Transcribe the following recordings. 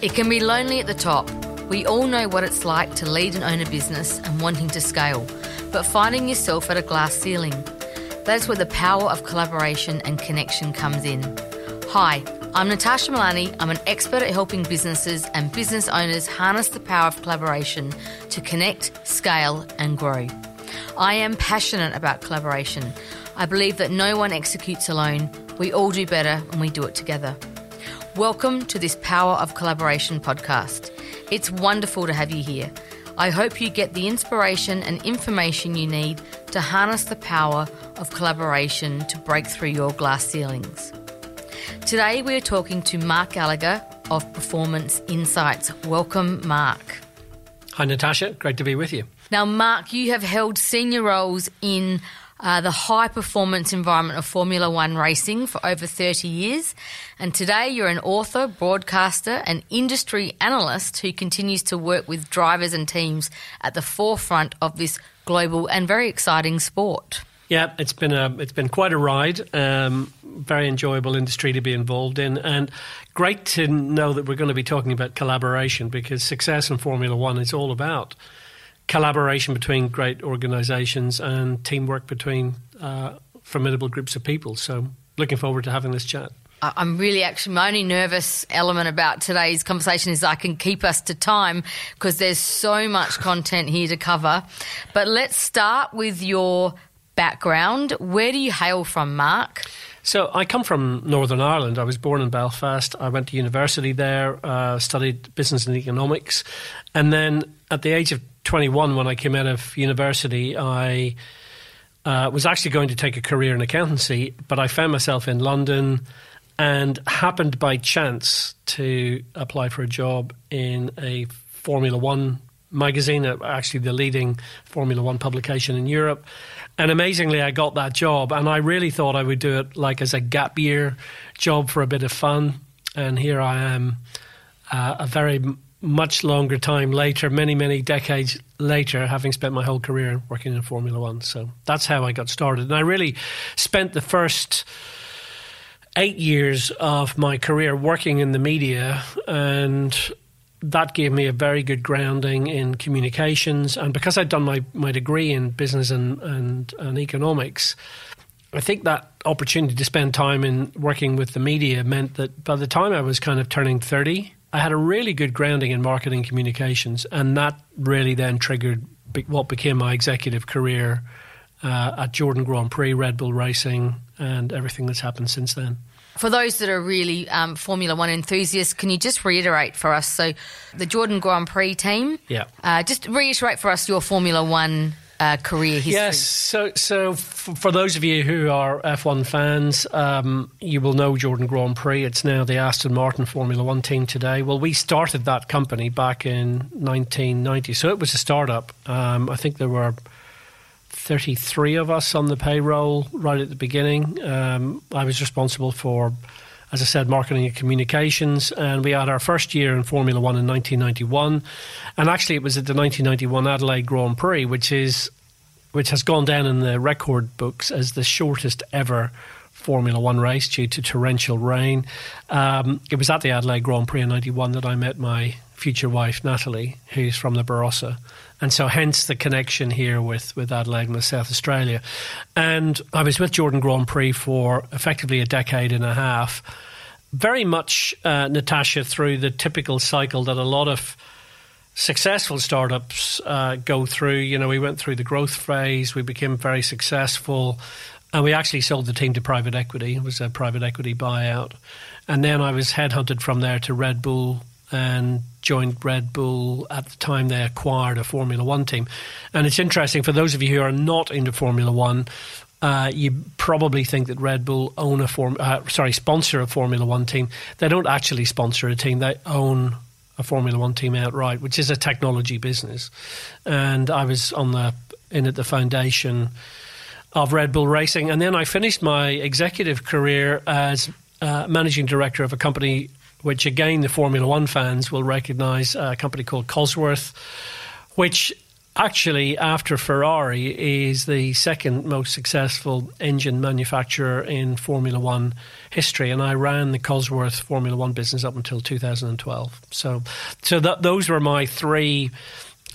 It can be lonely at the top. We all know what it's like to lead and own a business and wanting to scale, but finding yourself at a glass ceiling. That's where the power of collaboration and connection comes in. Hi, I'm Natasha Milani. I'm an expert at helping businesses and business owners harness the power of collaboration to connect, scale, and grow. I am passionate about collaboration. I believe that no one executes alone. We all do better when we do it together. Welcome to this Power of Collaboration podcast. It's wonderful to have you here. I hope you get the inspiration and information you need to harness the power of collaboration to break through your glass ceilings. Today we are talking to Mark Gallagher of Performance Insights. Welcome, Mark. Hi, Natasha. Great to be with you. Now, Mark, you have held senior roles in uh, the high performance environment of Formula One racing for over 30 years. And today you're an author, broadcaster, and industry analyst who continues to work with drivers and teams at the forefront of this global and very exciting sport. Yeah, it's been a it's been quite a ride. Um, very enjoyable industry to be involved in, and great to know that we're going to be talking about collaboration because success in Formula One is all about collaboration between great organisations and teamwork between uh, formidable groups of people. So, looking forward to having this chat. I'm really actually my only nervous element about today's conversation is I can keep us to time because there's so much content here to cover. But let's start with your background. Where do you hail from, Mark? So I come from Northern Ireland. I was born in Belfast. I went to university there, uh, studied business and economics, and then at the age of 21, when I came out of university, I uh, was actually going to take a career in accountancy, but I found myself in London and happened by chance to apply for a job in a Formula One magazine, uh, actually the leading Formula One publication in Europe. And amazingly, I got that job, and I really thought I would do it like as a gap year job for a bit of fun. And here I am, uh, a very much longer time later, many, many decades later, having spent my whole career working in Formula One. So that's how I got started. And I really spent the first eight years of my career working in the media, and that gave me a very good grounding in communications. And because I'd done my, my degree in business and, and, and economics, I think that opportunity to spend time in working with the media meant that by the time I was kind of turning 30, I had a really good grounding in marketing communications, and that really then triggered what became my executive career uh, at Jordan Grand Prix, Red Bull Racing, and everything that's happened since then. For those that are really um, Formula One enthusiasts, can you just reiterate for us? So, the Jordan Grand Prix team, yeah, uh, just reiterate for us your Formula One uh, career history? Yes. So, so f- for those of you who are F1 fans, um, you will know Jordan Grand Prix. It's now the Aston Martin Formula One team today. Well, we started that company back in 1990, so it was a startup. Um, I think there were 33 of us on the payroll right at the beginning. Um, I was responsible for as I said, marketing and communications. And we had our first year in Formula One in 1991. And actually, it was at the 1991 Adelaide Grand Prix, which is which has gone down in the record books as the shortest ever Formula One race due to torrential rain. Um, it was at the Adelaide Grand Prix in '91 that I met my future wife Natalie, who's from the Barossa, and so hence the connection here with with Adelaide and South Australia. And I was with Jordan Grand Prix for effectively a decade and a half. Very much, uh, Natasha, through the typical cycle that a lot of successful startups uh, go through. You know, we went through the growth phase, we became very successful, and we actually sold the team to private equity. It was a private equity buyout. And then I was headhunted from there to Red Bull and joined Red Bull at the time they acquired a Formula One team. And it's interesting for those of you who are not into Formula One. Uh, you probably think that Red Bull own a form, uh, sorry, sponsor a Formula One team. They don't actually sponsor a team; they own a Formula One team outright, which is a technology business. And I was on the in at the foundation of Red Bull Racing, and then I finished my executive career as uh, managing director of a company which again the Formula One fans will recognise, a company called Cosworth, which actually, after Ferrari, is the second most successful engine manufacturer in Formula One history, and I ran the Cosworth Formula One business up until 2012. So, so that, those were my three.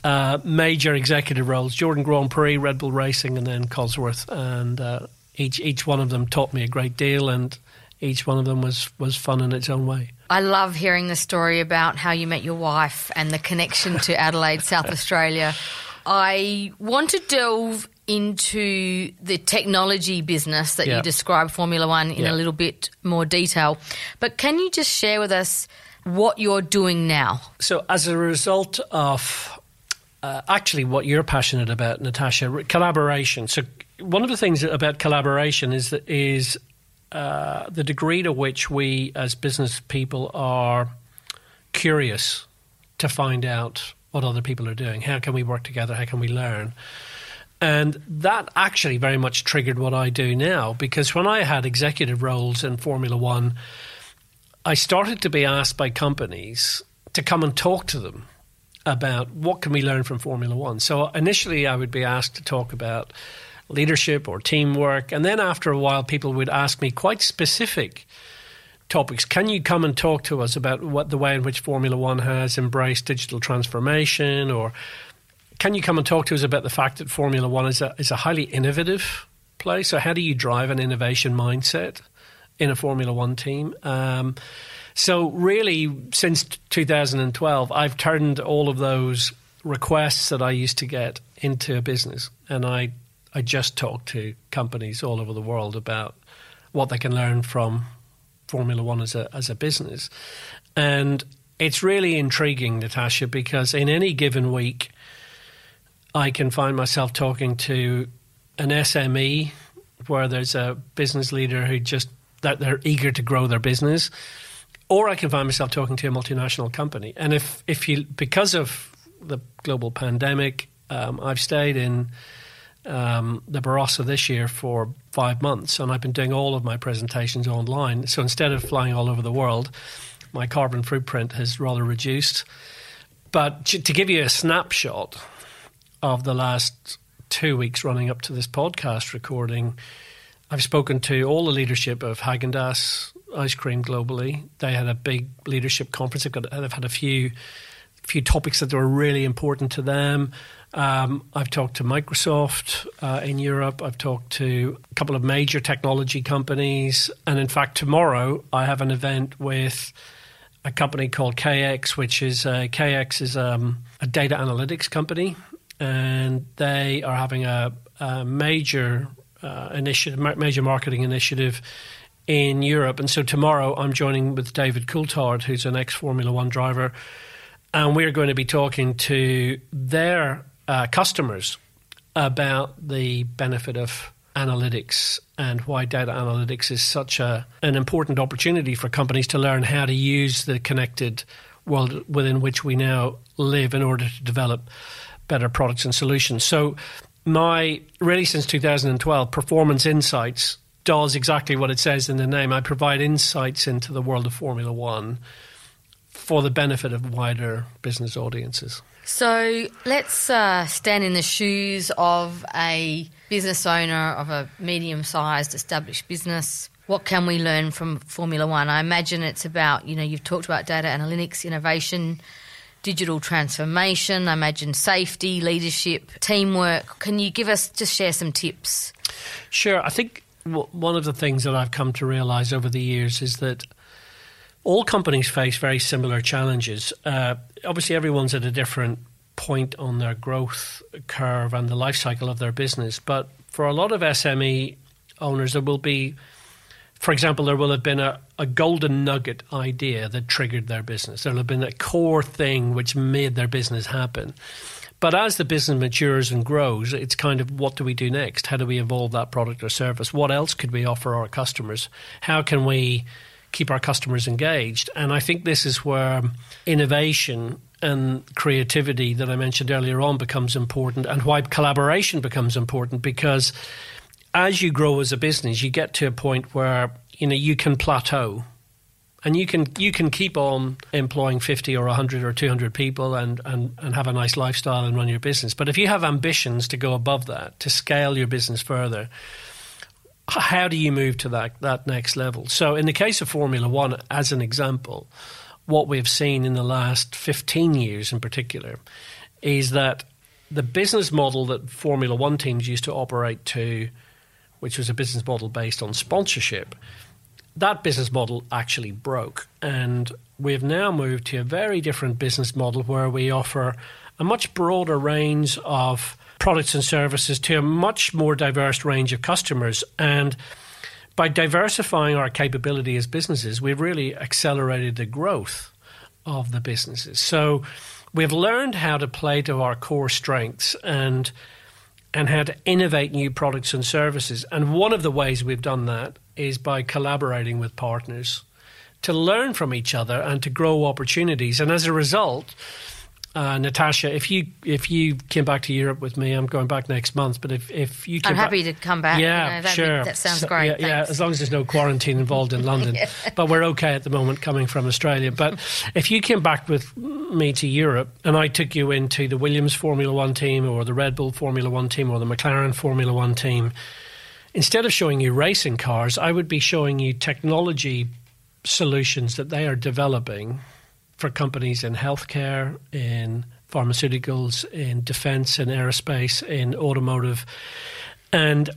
Uh, major executive roles: Jordan Grand Prix, Red Bull Racing, and then Cosworth. And uh, each each one of them taught me a great deal, and each one of them was was fun in its own way. I love hearing the story about how you met your wife and the connection to Adelaide, South Australia. I want to delve into the technology business that you described Formula One in a little bit more detail. But can you just share with us what you're doing now? So, as a result of uh, actually what you're passionate about, Natasha, collaboration. So, one of the things about collaboration is that is uh, the degree to which we as business people are curious to find out what other people are doing. How can we work together? How can we learn? And that actually very much triggered what I do now because when I had executive roles in Formula One, I started to be asked by companies to come and talk to them about what can we learn from Formula One. So initially, I would be asked to talk about leadership or teamwork. And then after a while, people would ask me quite specific topics. Can you come and talk to us about what the way in which Formula One has embraced digital transformation? Or can you come and talk to us about the fact that Formula One is a, is a highly innovative place? So, how do you drive an innovation mindset in a Formula One team? Um, so, really, since 2012, I've turned all of those requests that I used to get into a business, and I I just talk to companies all over the world about what they can learn from Formula One as a as a business, and it's really intriguing, Natasha, because in any given week, I can find myself talking to an SME where there's a business leader who just that they're eager to grow their business, or I can find myself talking to a multinational company. And if if you because of the global pandemic, um, I've stayed in um, the Barossa this year for five months, and I've been doing all of my presentations online. So instead of flying all over the world, my carbon footprint has rather reduced. But to, to give you a snapshot of the last two weeks running up to this podcast recording, I've spoken to all the leadership of Haagen-Dazs ice cream globally. They had a big leadership conference. They've, got, they've had a few few topics that were really important to them. Um, I've talked to Microsoft uh, in Europe. I've talked to a couple of major technology companies. And in fact, tomorrow I have an event with a company called KX, which is KX is um, a data analytics company. And they are having a, a major uh, initiative, major marketing initiative in Europe. And so tomorrow I'm joining with David Coulthard, who's an ex Formula One driver. And we're going to be talking to their uh, customers about the benefit of analytics and why data analytics is such a, an important opportunity for companies to learn how to use the connected world within which we now live in order to develop better products and solutions. So, my really since 2012, Performance Insights does exactly what it says in the name. I provide insights into the world of Formula One for the benefit of wider business audiences. So let's uh, stand in the shoes of a business owner of a medium sized established business. What can we learn from Formula One? I imagine it's about, you know, you've talked about data analytics, innovation, digital transformation, I imagine safety, leadership, teamwork. Can you give us, just share some tips? Sure. I think one of the things that I've come to realize over the years is that all companies face very similar challenges. Uh, obviously, everyone's at a different point on their growth curve and the life cycle of their business. But for a lot of SME owners, there will be, for example, there will have been a, a golden nugget idea that triggered their business. There will have been a core thing which made their business happen. But as the business matures and grows, it's kind of what do we do next? How do we evolve that product or service? What else could we offer our customers? How can we keep our customers engaged. And I think this is where innovation and creativity that I mentioned earlier on becomes important and why collaboration becomes important. Because as you grow as a business, you get to a point where you know you can plateau. And you can you can keep on employing 50 or 100 or 200 people and, and, and have a nice lifestyle and run your business. But if you have ambitions to go above that to scale your business further how do you move to that that next level so in the case of formula 1 as an example what we've seen in the last 15 years in particular is that the business model that formula 1 teams used to operate to which was a business model based on sponsorship that business model actually broke. And we've now moved to a very different business model where we offer a much broader range of products and services to a much more diverse range of customers. And by diversifying our capability as businesses, we've really accelerated the growth of the businesses. So we've learned how to play to our core strengths and and how to innovate new products and services. And one of the ways we've done that is by collaborating with partners to learn from each other and to grow opportunities. And as a result, uh, Natasha, if you if you came back to Europe with me, I'm going back next month. But if, if you, I'm happy back, to come back. Yeah, you know, sure. Be, that sounds so, great. Yeah, yeah, as long as there's no quarantine involved in London. yeah. But we're okay at the moment coming from Australia. But if you came back with me to Europe and I took you into the Williams Formula One team or the Red Bull Formula One team or the McLaren Formula One team, instead of showing you racing cars, I would be showing you technology solutions that they are developing for companies in healthcare, in pharmaceuticals, in defense, in aerospace, in automotive. And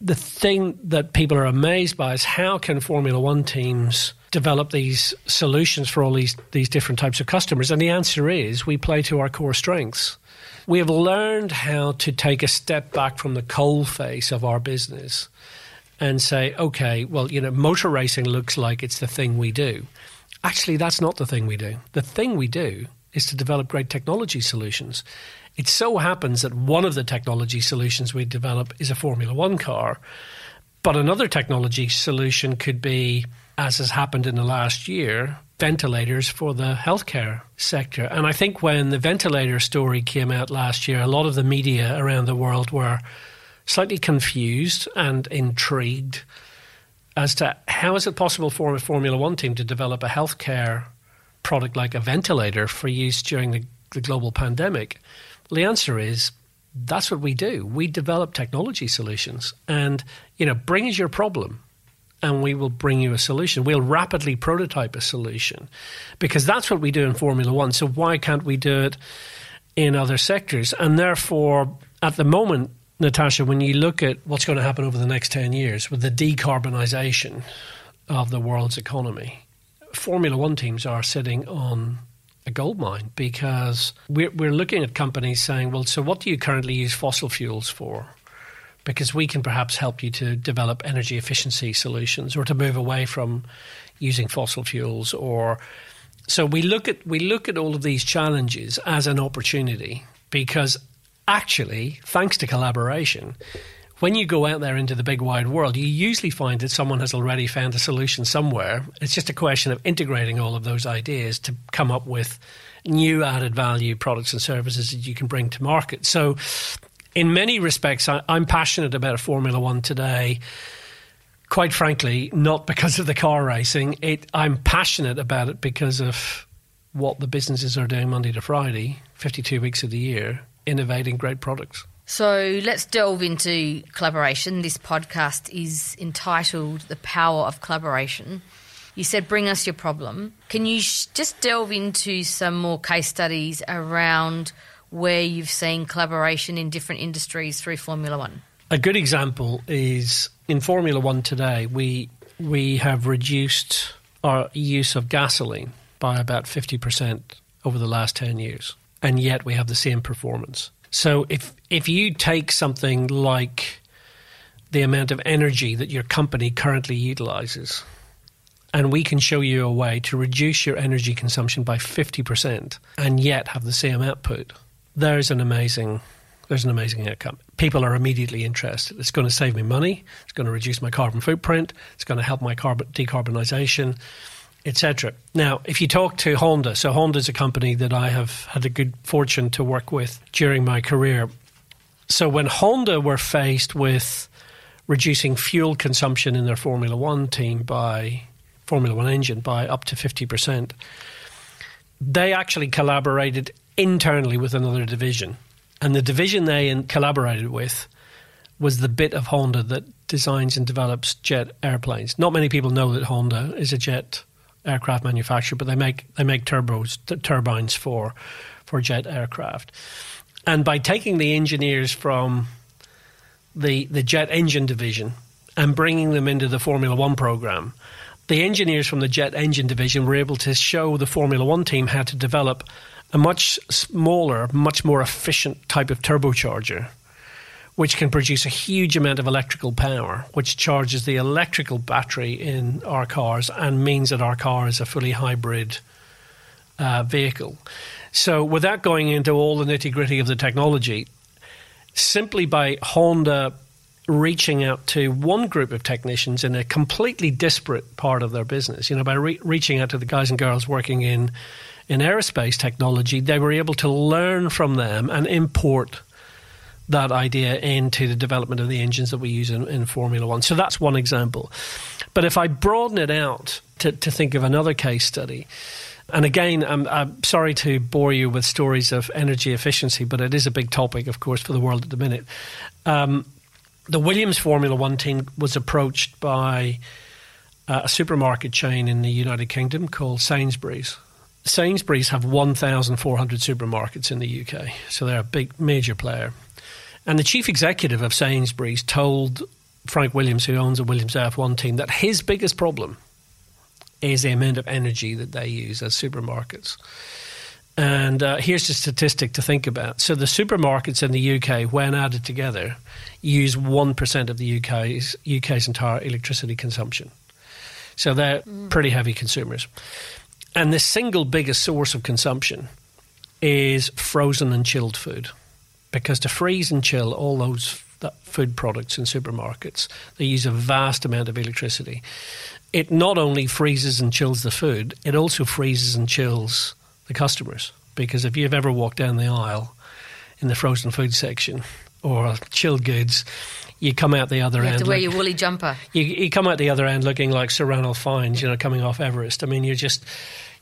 the thing that people are amazed by is how can Formula One teams develop these solutions for all these, these different types of customers? And the answer is we play to our core strengths. We have learned how to take a step back from the coal face of our business and say, okay, well, you know, motor racing looks like it's the thing we do. Actually, that's not the thing we do. The thing we do is to develop great technology solutions. It so happens that one of the technology solutions we develop is a Formula One car, but another technology solution could be, as has happened in the last year, ventilators for the healthcare sector. And I think when the ventilator story came out last year, a lot of the media around the world were slightly confused and intrigued as to how is it possible for a Formula One team to develop a healthcare product like a ventilator for use during the, the global pandemic? Well, the answer is that's what we do. We develop technology solutions, and you know, bring us your problem, and we will bring you a solution. We'll rapidly prototype a solution, because that's what we do in Formula One. So why can't we do it in other sectors? And therefore, at the moment, Natasha, when you look at what's going to happen over the next ten years with the decarbonisation of the world's economy, Formula One teams are sitting on a gold mine because we're, we're looking at companies saying, well, so what do you currently use fossil fuels for? Because we can perhaps help you to develop energy efficiency solutions or to move away from using fossil fuels or so we look at we look at all of these challenges as an opportunity because actually thanks to collaboration when you go out there into the big wide world, you usually find that someone has already found a solution somewhere. It's just a question of integrating all of those ideas to come up with new added value products and services that you can bring to market. So, in many respects, I, am passionate about Formula One today. Quite frankly, not because of the car racing. It, I'm passionate about it because of what the businesses are doing Monday to Friday, 52 weeks of the year, innovating great products. So let's delve into collaboration. This podcast is entitled The Power of Collaboration. You said, bring us your problem. Can you sh- just delve into some more case studies around where you've seen collaboration in different industries through Formula One? A good example is in Formula One today, we, we have reduced our use of gasoline by about 50% over the last 10 years, and yet we have the same performance. So if if you take something like the amount of energy that your company currently utilizes, and we can show you a way to reduce your energy consumption by 50% and yet have the same output, there's an amazing there's an amazing outcome. People are immediately interested. It's going to save me money. It's going to reduce my carbon footprint. It's going to help my carbon decarbonization etc. Now, if you talk to Honda, so Honda is a company that I have had a good fortune to work with during my career. So when Honda were faced with reducing fuel consumption in their Formula One team by Formula One engine by up to 50%. They actually collaborated internally with another division. And the division they collaborated with was the bit of Honda that designs and develops jet airplanes. Not many people know that Honda is a jet aircraft manufacturer, but they make they make turbos t- turbines for for jet aircraft. And by taking the engineers from the the jet engine division and bringing them into the Formula One program, the engineers from the jet engine division were able to show the Formula One team how to develop a much smaller, much more efficient type of turbocharger, which can produce a huge amount of electrical power, which charges the electrical battery in our cars and means that our car is a fully hybrid uh, vehicle. So, without going into all the nitty gritty of the technology, simply by Honda reaching out to one group of technicians in a completely disparate part of their business. You know, by re- reaching out to the guys and girls working in in aerospace technology, they were able to learn from them and import that idea into the development of the engines that we use in, in Formula One. So that's one example. But if I broaden it out to, to think of another case study, and again, I'm, I'm, sorry to bore you with stories of energy efficiency, but it is a big topic, of course, for the world at the minute. Um, the Williams Formula One team was approached by uh, a supermarket chain in the United Kingdom called Sainsbury's. Sainsbury's have 1,400 supermarkets in the UK, so they're a big, major player. And the chief executive of Sainsbury's told Frank Williams, who owns the Williams F1 team, that his biggest problem is the amount of energy that they use as supermarkets. And uh, here's a statistic to think about. So the supermarkets in the UK, when added together, use 1% of the UK's, UK's entire electricity consumption. So they're mm. pretty heavy consumers. And the single biggest source of consumption is frozen and chilled food. Because to freeze and chill all those food products in supermarkets, they use a vast amount of electricity. It not only freezes and chills the food, it also freezes and chills the customers. Because if you've ever walked down the aisle in the frozen food section or chilled goods, you come out the other you end. Have to wear look, your woolly jumper. You, you, come out the other end looking like Sir Ranulph Fiennes, you know, coming off Everest. I mean, you're just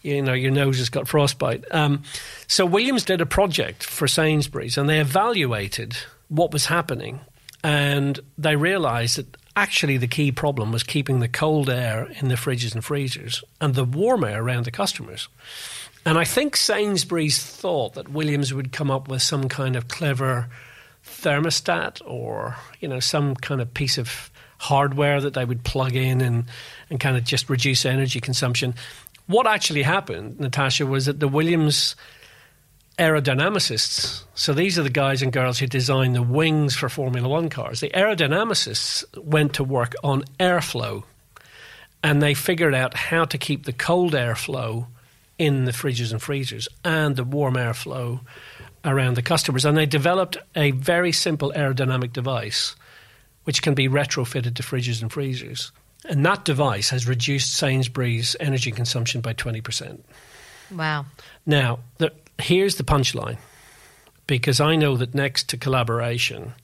you know your nose has got frostbite. Um, so Williams did a project for Sainsbury's, and they evaluated what was happening, and they realised that actually the key problem was keeping the cold air in the fridges and freezers and the warm air around the customers. And I think Sainsbury's thought that Williams would come up with some kind of clever thermostat or you know some kind of piece of hardware that they would plug in and and kind of just reduce energy consumption. What actually happened, Natasha, was that the Williams aerodynamicists, so these are the guys and girls who design the wings for Formula One cars, the aerodynamicists went to work on airflow and they figured out how to keep the cold airflow in the fridges and freezers and the warm airflow around the customers. And they developed a very simple aerodynamic device which can be retrofitted to fridges and freezers. And that device has reduced Sainsbury's energy consumption by 20%. Wow. Now, the, here's the punchline because I know that next to collaboration,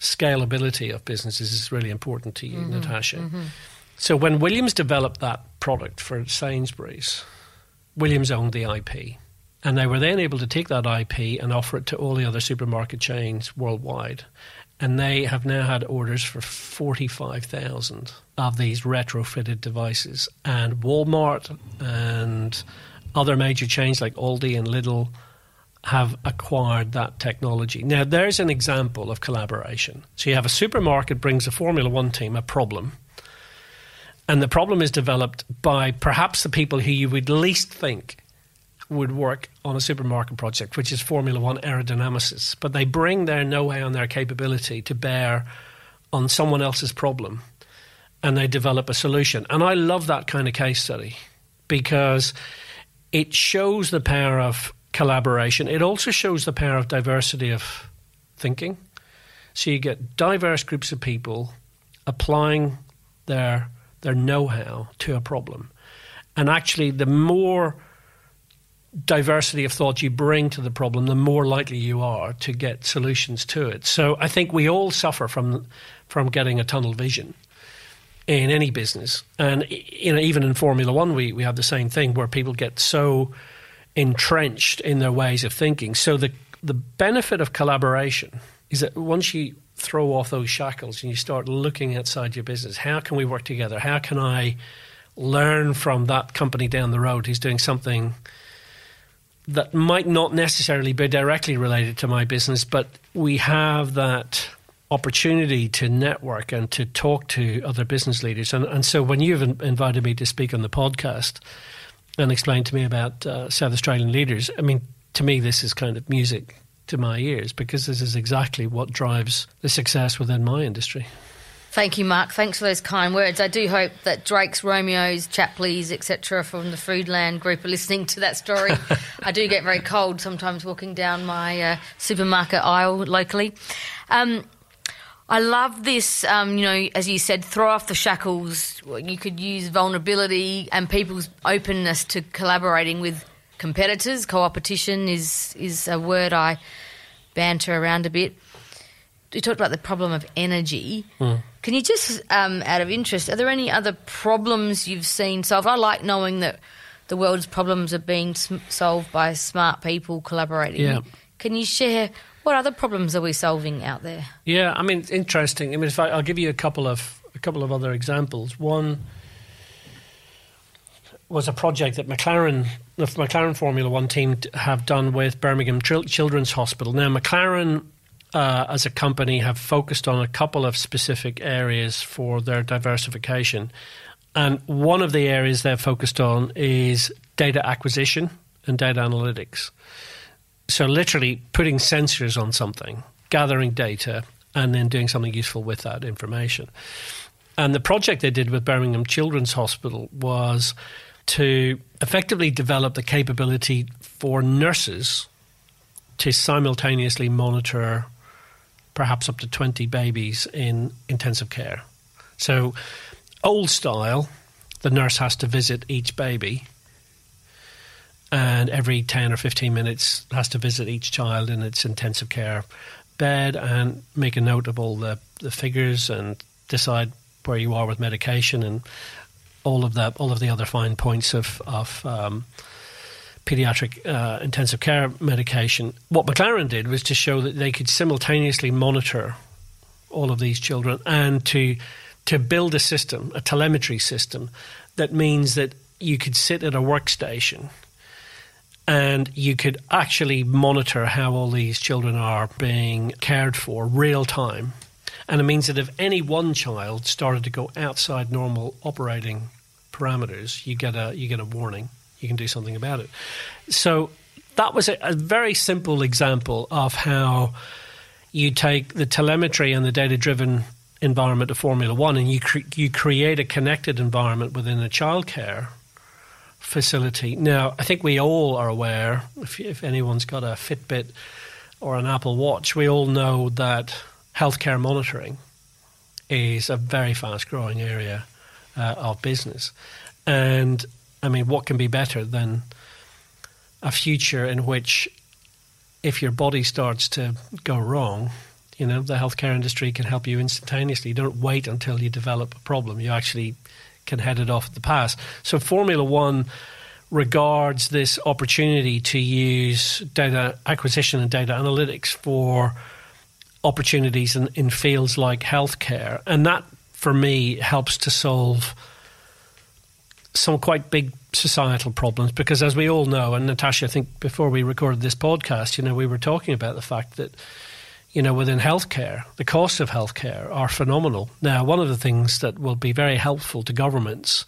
scalability of businesses is really important to you, mm-hmm, Natasha. Mm-hmm. So when Williams developed that product for Sainsbury's, Williams owned the IP. And they were then able to take that IP and offer it to all the other supermarket chains worldwide and they have now had orders for 45,000 of these retrofitted devices. And Walmart and other major chains like Aldi and Lidl have acquired that technology. Now, there's an example of collaboration. So you have a supermarket brings a Formula One team a problem, and the problem is developed by perhaps the people who you would least think would work on a supermarket project, which is Formula One aerodynamicists, but they bring their know how and their capability to bear on someone else's problem and they develop a solution. And I love that kind of case study because it shows the power of collaboration. It also shows the power of diversity of thinking. So you get diverse groups of people applying their their know-how to a problem. And actually the more diversity of thought you bring to the problem, the more likely you are to get solutions to it. So I think we all suffer from from getting a tunnel vision. In any business. And you know, even in Formula One, we, we have the same thing where people get so entrenched in their ways of thinking. So the the benefit of collaboration is that once you throw off those shackles and you start looking outside your business, how can we work together? How can I learn from that company down the road who's doing something that might not necessarily be directly related to my business, but we have that opportunity to network and to talk to other business leaders. And, and so when you've invited me to speak on the podcast and explain to me about uh, South Australian leaders, I mean, to me, this is kind of music to my ears because this is exactly what drives the success within my industry. Thank you, Mark. Thanks for those kind words. I do hope that Drake's, Romeo's, Chapley's, etc., from the Foodland group are listening to that story. I do get very cold sometimes walking down my uh, supermarket aisle locally. Um, I love this, um, you know, as you said, throw off the shackles. You could use vulnerability and people's openness to collaborating with competitors. Co-opetition is is a word I banter around a bit. You talked about the problem of energy. Mm. Can you just, um, out of interest, are there any other problems you've seen solved? I like knowing that the world's problems are being solved by smart people collaborating. Yeah. Can you share what other problems are we solving out there? Yeah, I mean, interesting. I mean, if I, will give you a couple of a couple of other examples. One was a project that McLaren, the McLaren Formula One team, have done with Birmingham Children's Hospital. Now, McLaren. Uh, as a company, have focused on a couple of specific areas for their diversification. And one of the areas they've focused on is data acquisition and data analytics. So, literally putting sensors on something, gathering data, and then doing something useful with that information. And the project they did with Birmingham Children's Hospital was to effectively develop the capability for nurses to simultaneously monitor perhaps up to 20 babies in intensive care. So, old style, the nurse has to visit each baby and every 10 or 15 minutes has to visit each child in its intensive care bed and make a note of all the, the figures and decide where you are with medication and all of the all of the other fine points of of um, pediatric uh, intensive care medication. What McLaren did was to show that they could simultaneously monitor all of these children and to to build a system, a telemetry system, that means that you could sit at a workstation and you could actually monitor how all these children are being cared for real time. And it means that if any one child started to go outside normal operating parameters, you get a you get a warning. You can do something about it. So that was a, a very simple example of how you take the telemetry and the data driven environment of Formula One, and you cre- you create a connected environment within a childcare facility. Now, I think we all are aware, if, if anyone's got a Fitbit or an Apple Watch, we all know that healthcare monitoring is a very fast growing area uh, of business. And I mean, what can be better than a future in which if your body starts to go wrong, you know, the healthcare industry can help you instantaneously. You don't wait until you develop a problem. You actually can head it off at the pass. So Formula One regards this opportunity to use data acquisition and data analytics for opportunities in, in fields like healthcare. And that, for me, helps to solve some quite big societal problems because, as we all know, and Natasha, I think before we recorded this podcast, you know, we were talking about the fact that you know, within healthcare, the costs of healthcare are phenomenal. Now, one of the things that will be very helpful to governments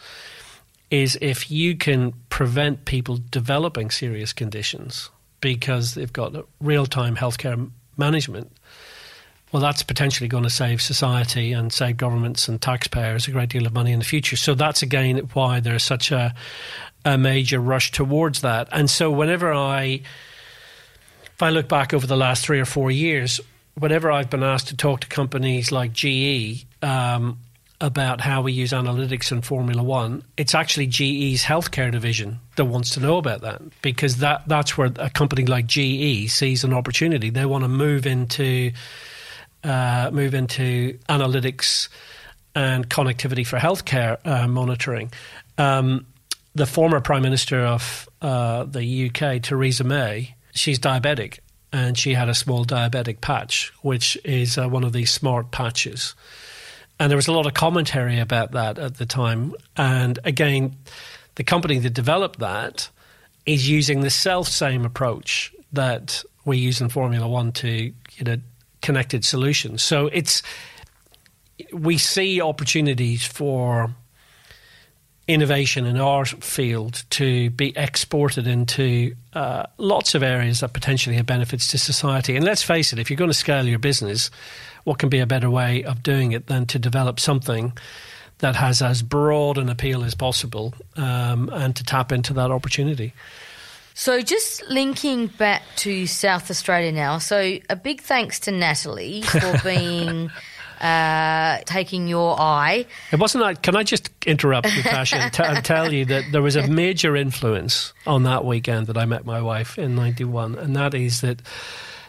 is if you can prevent people developing serious conditions because they've got real time healthcare management. Well, that's potentially going to save society and save governments and taxpayers a great deal of money in the future. So that's again why there's such a, a major rush towards that. And so whenever I, if I look back over the last three or four years, whenever I've been asked to talk to companies like GE um, about how we use analytics in Formula One, it's actually GE's healthcare division that wants to know about that because that that's where a company like GE sees an opportunity. They want to move into uh, move into analytics and connectivity for healthcare uh, monitoring. Um, the former Prime Minister of uh, the UK, Theresa May, she's diabetic and she had a small diabetic patch, which is uh, one of these smart patches. And there was a lot of commentary about that at the time. And again, the company that developed that is using the self same approach that we use in Formula One to you know connected solutions. So it's we see opportunities for innovation in our field to be exported into uh, lots of areas that potentially have benefits to society. And let's face it, if you're going to scale your business, what can be a better way of doing it than to develop something that has as broad an appeal as possible um, and to tap into that opportunity? So, just linking back to South Australia now. So, a big thanks to Natalie for being uh, taking your eye. It wasn't. Can I just interrupt, Natasha, and, t- and tell you that there was a major influence on that weekend that I met my wife in '91, and that is that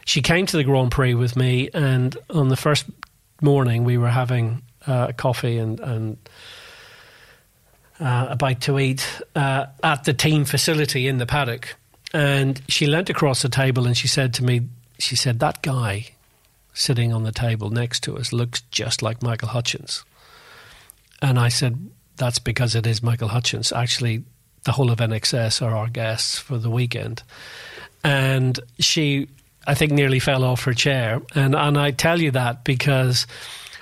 she came to the Grand Prix with me, and on the first morning we were having uh, coffee and and. Uh, a bite to eat uh, at the team facility in the paddock. And she leant across the table and she said to me, she said, that guy sitting on the table next to us looks just like Michael Hutchence. And I said, that's because it is Michael Hutchence. Actually, the whole of INXS are our guests for the weekend. And she, I think, nearly fell off her chair. And, and I tell you that because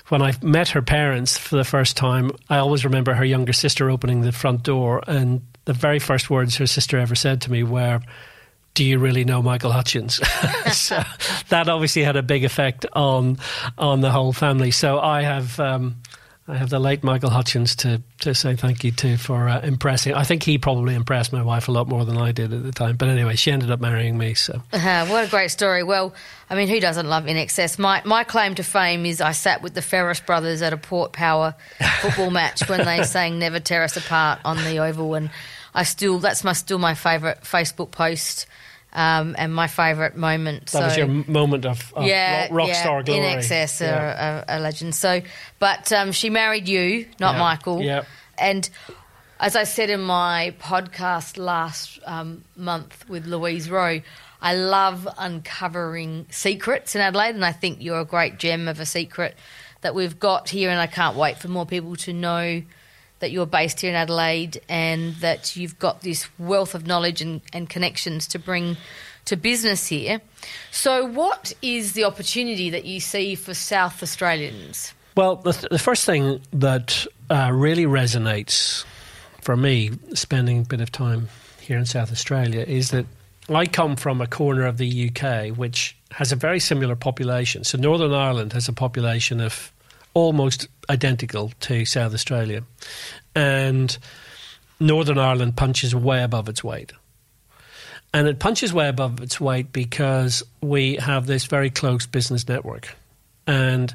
when I met her parents for the first time, I always remember her younger sister opening the front door. And the very first words her sister ever said to me were, do you really know Michael Hutchence? so that obviously had a big effect on on the whole family. So I have um, I have the late Michael Hutchence to to say thank you to for uh, impressing. I think he probably impressed my wife a lot more than I did at the time. But anyway, she ended up marrying me. So uh, what a great story. Well, I mean, who doesn't love INXS? My my claim to fame is I sat with the Farriss brothers at a Port Power football match when they sang "Never Tear Us Apart" on the Oval, and I still that's my still my favourite Facebook post um, and my favourite moment. That so, was your moment of, of yeah, rock, rock yeah, star glory. INXS, yeah. a, a, a, legend. So, but um, she married you, not yeah. Michael. Yeah. And as I said in my podcast last um, month with Louise Rowe, I love uncovering secrets in Adelaide, and I think you're a great gem of a secret that we've got here, and I can't wait for more people to know that you're based here in Adelaide and that you've got this wealth of knowledge and, and connections to bring to business here. So, what is the opportunity that you see for South Australians? Well, the, th- the first thing that uh, really resonates for me, spending a bit of time here in South Australia, is that I come from a corner of the UK which has a very similar population. So, Northern Ireland has a population of almost identical to South Australia. And Northern Ireland punches way above its weight. And it punches way above its weight because we have this very close business network. And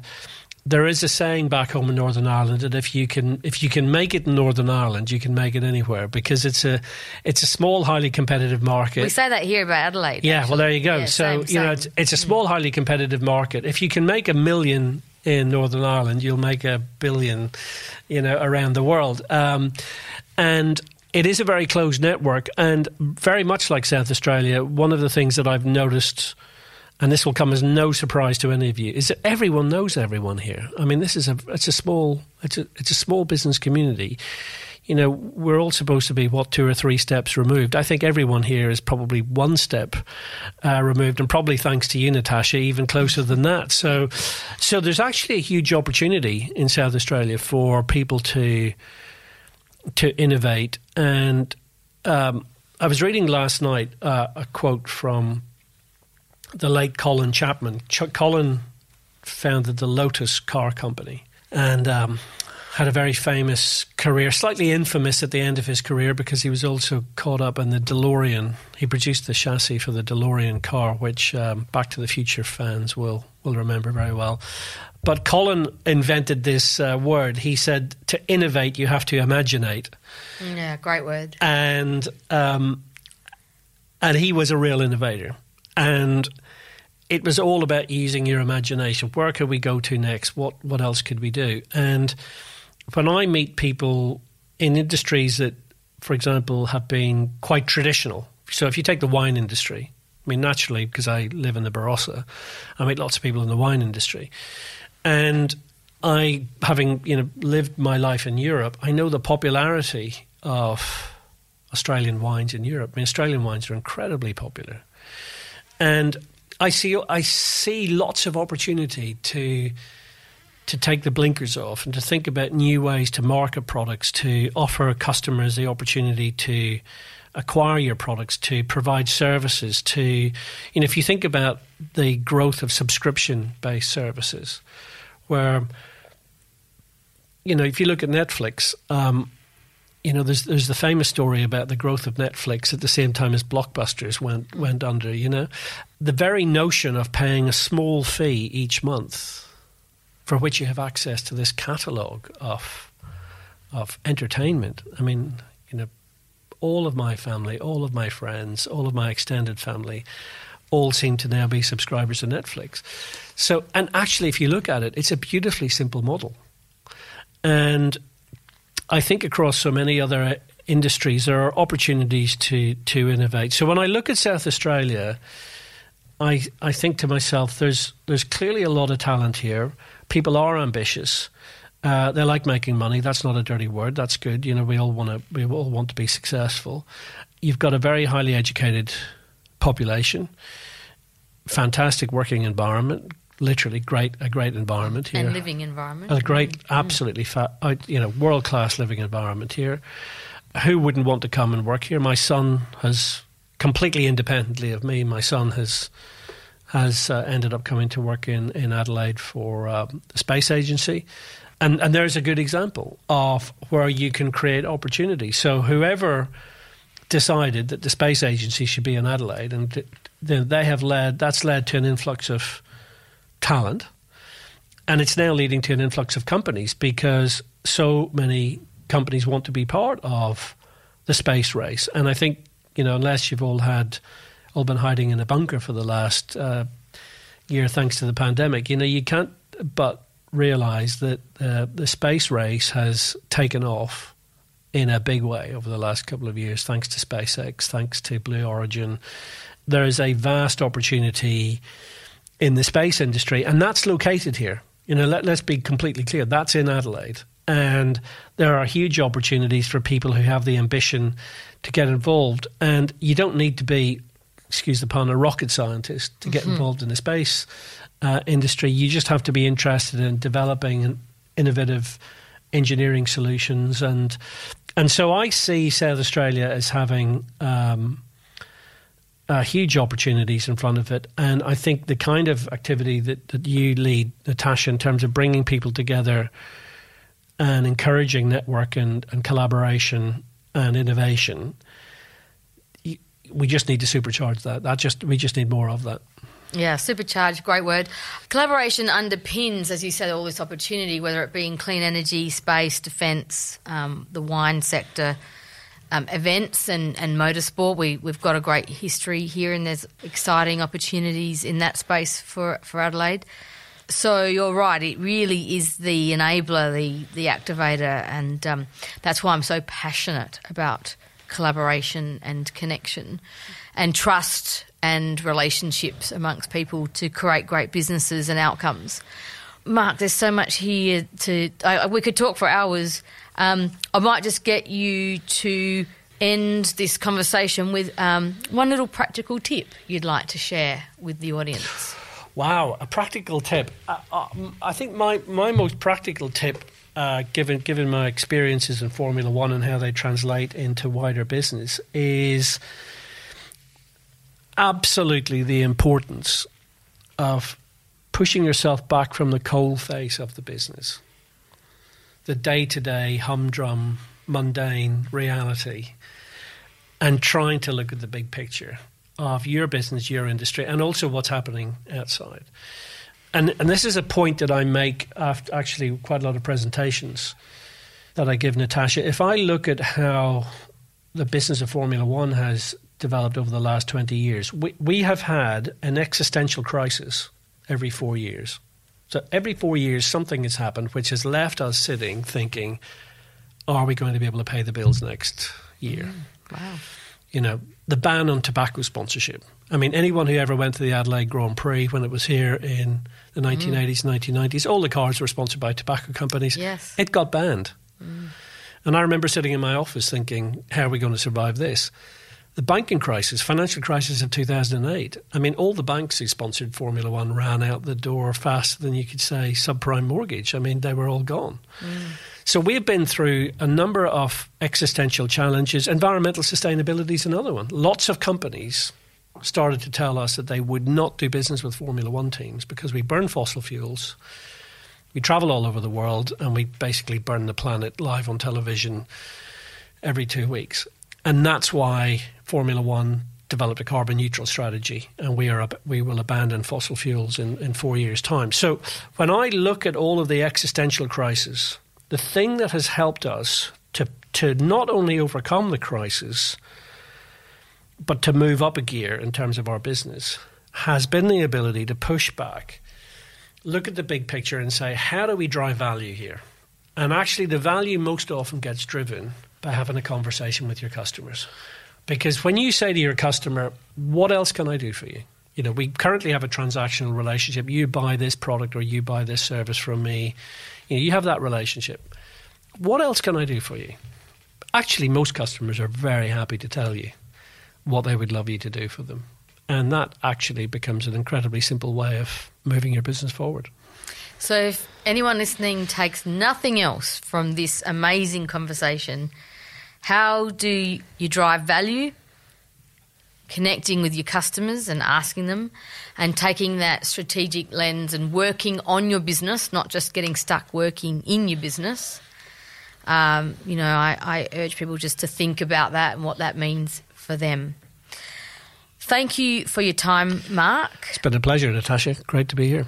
there is a saying back home in Northern Ireland that if you can if you can make it in Northern Ireland, you can make it anywhere because it's a it's a small, highly competitive market. We say that here about Adelaide. Yeah, actually. well, there you go. Yeah, so same, you same. know, it's, it's a mm. small, highly competitive market. If you can make a million in Northern Ireland, you'll make a billion, you know, around the world. Um, and it is a very closed network, and very much like South Australia, one of the things that I've noticed, and this will come as no surprise to any of you, is that everyone knows everyone here. I mean, this is a it's a small it's a it's a small business community. You know, we're all supposed to be what two or three steps removed. I think everyone here is probably one step uh, removed, and probably thanks to you, Natasha, even closer than that. So, so there's actually a huge opportunity in South Australia for people to to innovate. And um, I was reading last night uh, a quote from the late Colin Chapman. Ch- Colin founded the Lotus Car Company and um, had a very famous career, slightly infamous at the end of his career because he was also caught up in the DeLorean. He produced the chassis for the DeLorean car, which um, Back to the Future fans will will remember very well. But Colin invented this uh, word. He said, "To innovate, you have to imaginate." Yeah, great word. and um, and he was a real innovator, and it was all about using your imagination. Where could we go to next? What what else could we do? And when I meet people in industries that, for example, have been quite traditional. So if you take the wine industry, I mean, naturally, because I live in the Barossa, I meet lots of people in the wine industry. And I, having you know lived my life in Europe, I know the popularity of Australian wines in Europe. I mean, Australian wines are incredibly popular, and I see I see lots of opportunity to to take the blinkers off and to think about new ways to market products, to offer customers the opportunity to acquire your products, to provide services, to you know, if you think about the growth of subscription based services, where you know, if you look at Netflix, um, you know, there's there's the famous story about the growth of Netflix at the same time as blockbusters went went under. You know, the very notion of paying a small fee each month for which you have access to this catalogue of of entertainment. I mean, you know, all of my family, all of my friends, all of my extended family, all seem to now be subscribers to Netflix. So, and actually, if you look at it, it's a beautifully simple model, and I think across so many other uh, industries there are opportunities to to innovate. So when I look at South Australia. I, I think to myself, there's there's clearly a lot of talent here people are ambitious. Uh, they like making money. That's not a dirty word. That's good. You know, we all want to. We all want to be successful. You've got a very highly educated population, fantastic working environment, literally great a great environment here, and living environment, a great, mm. absolutely, fa- you know, world class living environment here. Who wouldn't want to come and work here? My son has completely independently of me. My son has has uh, ended up coming to work in, in Adelaide for um, the Space Agency. And, and there's a good example of where you can create opportunity. So whoever decided that the Space Agency should be in Adelaide, and th- they have led, that's led to an influx of talent. And it's now leading to an influx of companies because so many companies want to be part of the space race. And I think, you know, unless you've all had all been hiding in a bunker for the last uh, year thanks to the pandemic. You know, you can't but realize that uh, the space race has taken off in a big way over the last couple of years, thanks to SpaceX, thanks to Blue Origin. There is a vast opportunity in the space industry, and that's located here. You know, let, let's be completely clear that's in Adelaide. And there are huge opportunities for people who have the ambition to get involved. And you don't need to be excuse the pun, a rocket scientist to get mm-hmm. involved in the space uh, industry. You just have to be interested in developing innovative engineering solutions, and and so I see South Australia as having. Um, uh, huge opportunities in front of it. And I think the kind of activity that, that you lead, Natasha, in terms of bringing people together and encouraging network and, and collaboration and innovation we just need to supercharge that. That just we just need more of that. Yeah, supercharge, great word. Collaboration underpins, as you said, all this opportunity, whether it be in clean energy, space, defence, um, the wine sector, um, events, and, and motorsport. We, we've got a great history here, and there's exciting opportunities in that space for, for Adelaide. So you're right, it really is the enabler, the, the activator, and um, that's why I'm so passionate about collaboration and connection and trust and relationships amongst people to create great businesses and outcomes. Mark, there's so much here to. I, we could talk for hours. Um, I might just get you to end this conversation with um, one little practical tip you'd like to share with the audience. Wow, a practical tip. Uh, uh, I think my, my most practical tip uh, given given my experiences in Formula One and how they translate into wider business, is absolutely the importance of pushing yourself back from the cold face of the business, the day to day humdrum, mundane reality, and trying to look at the big picture of your business, your industry, and also what's happening outside and and this is a point that I make after actually quite a lot of presentations that I give Natasha. If I look at how the business of Formula One has developed over the last 20 years, we, we have had an existential crisis every four years. So every four years, something has happened which has left us sitting thinking, are we going to be able to pay the bills next year? Mm, wow. You know, the ban on tobacco sponsorship. I mean, anyone who ever went to the Adelaide Grand Prix when it was here in the 1980s, mm. 1990s, all the cars were sponsored by tobacco companies. Yes. It got banned. Mm. And I remember sitting in my office thinking, how are we going to survive this? The banking crisis, financial crisis of 2008, I mean, all the banks who sponsored Formula One ran out the door faster than you could say subprime mortgage. I mean, they were all gone. Mm. So we've been through a number of existential challenges. Environmental sustainability is another one. Lots of companies started to tell us that they would not do business with Formula One teams because we burn fossil fuels we travel all over the world and we basically burn the planet live on television every two weeks. And that's why Formula One developed a carbon neutral strategy and we are we will abandon fossil fuels in, in four years' time. So when I look at all of the existential crisis, the thing that has helped us to to not only overcome the crisis, but to move up a gear in terms of our business has been the ability to push back look at the big picture and say, how do we drive value here? And actually, the value most often gets driven by having a conversation with your customers. Because when you say to your customer, what else can I do for you? You know, we currently have a transactional relationship. You buy this product or you buy this service from me. You know, you have that relationship. What else can I do for you? Actually, most customers are very happy to tell you what they would love you to do for them. And that actually becomes an incredibly simple way of moving your business forward. So, if anyone listening takes nothing else from this amazing conversation, how do you drive value? Connecting with your customers and asking them, and taking that strategic lens and working on your business, not just getting stuck working in your business. Um, you know, I, I urge people just to think about that and what that means for them. Thank you for your time, Mark. It's been a pleasure, Natasha. Great to be here.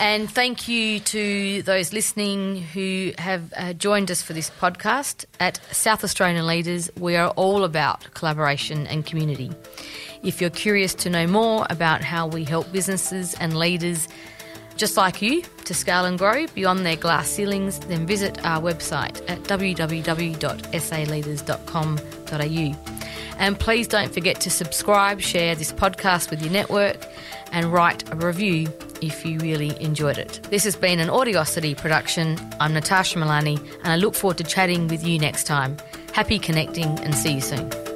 And thank you to those listening who have uh, joined us for this podcast. At South Australian Leaders, we are all about collaboration and community. If you're curious to know more about how we help businesses and leaders just like you to scale and grow beyond their glass ceilings, then visit our website at www.saleaders.com.au. And please don't forget to subscribe, share this podcast with your network, and write a review if you really enjoyed it. This has been an Audiosity production. I'm Natasha Milani, and I look forward to chatting with you next time. Happy connecting and see you soon.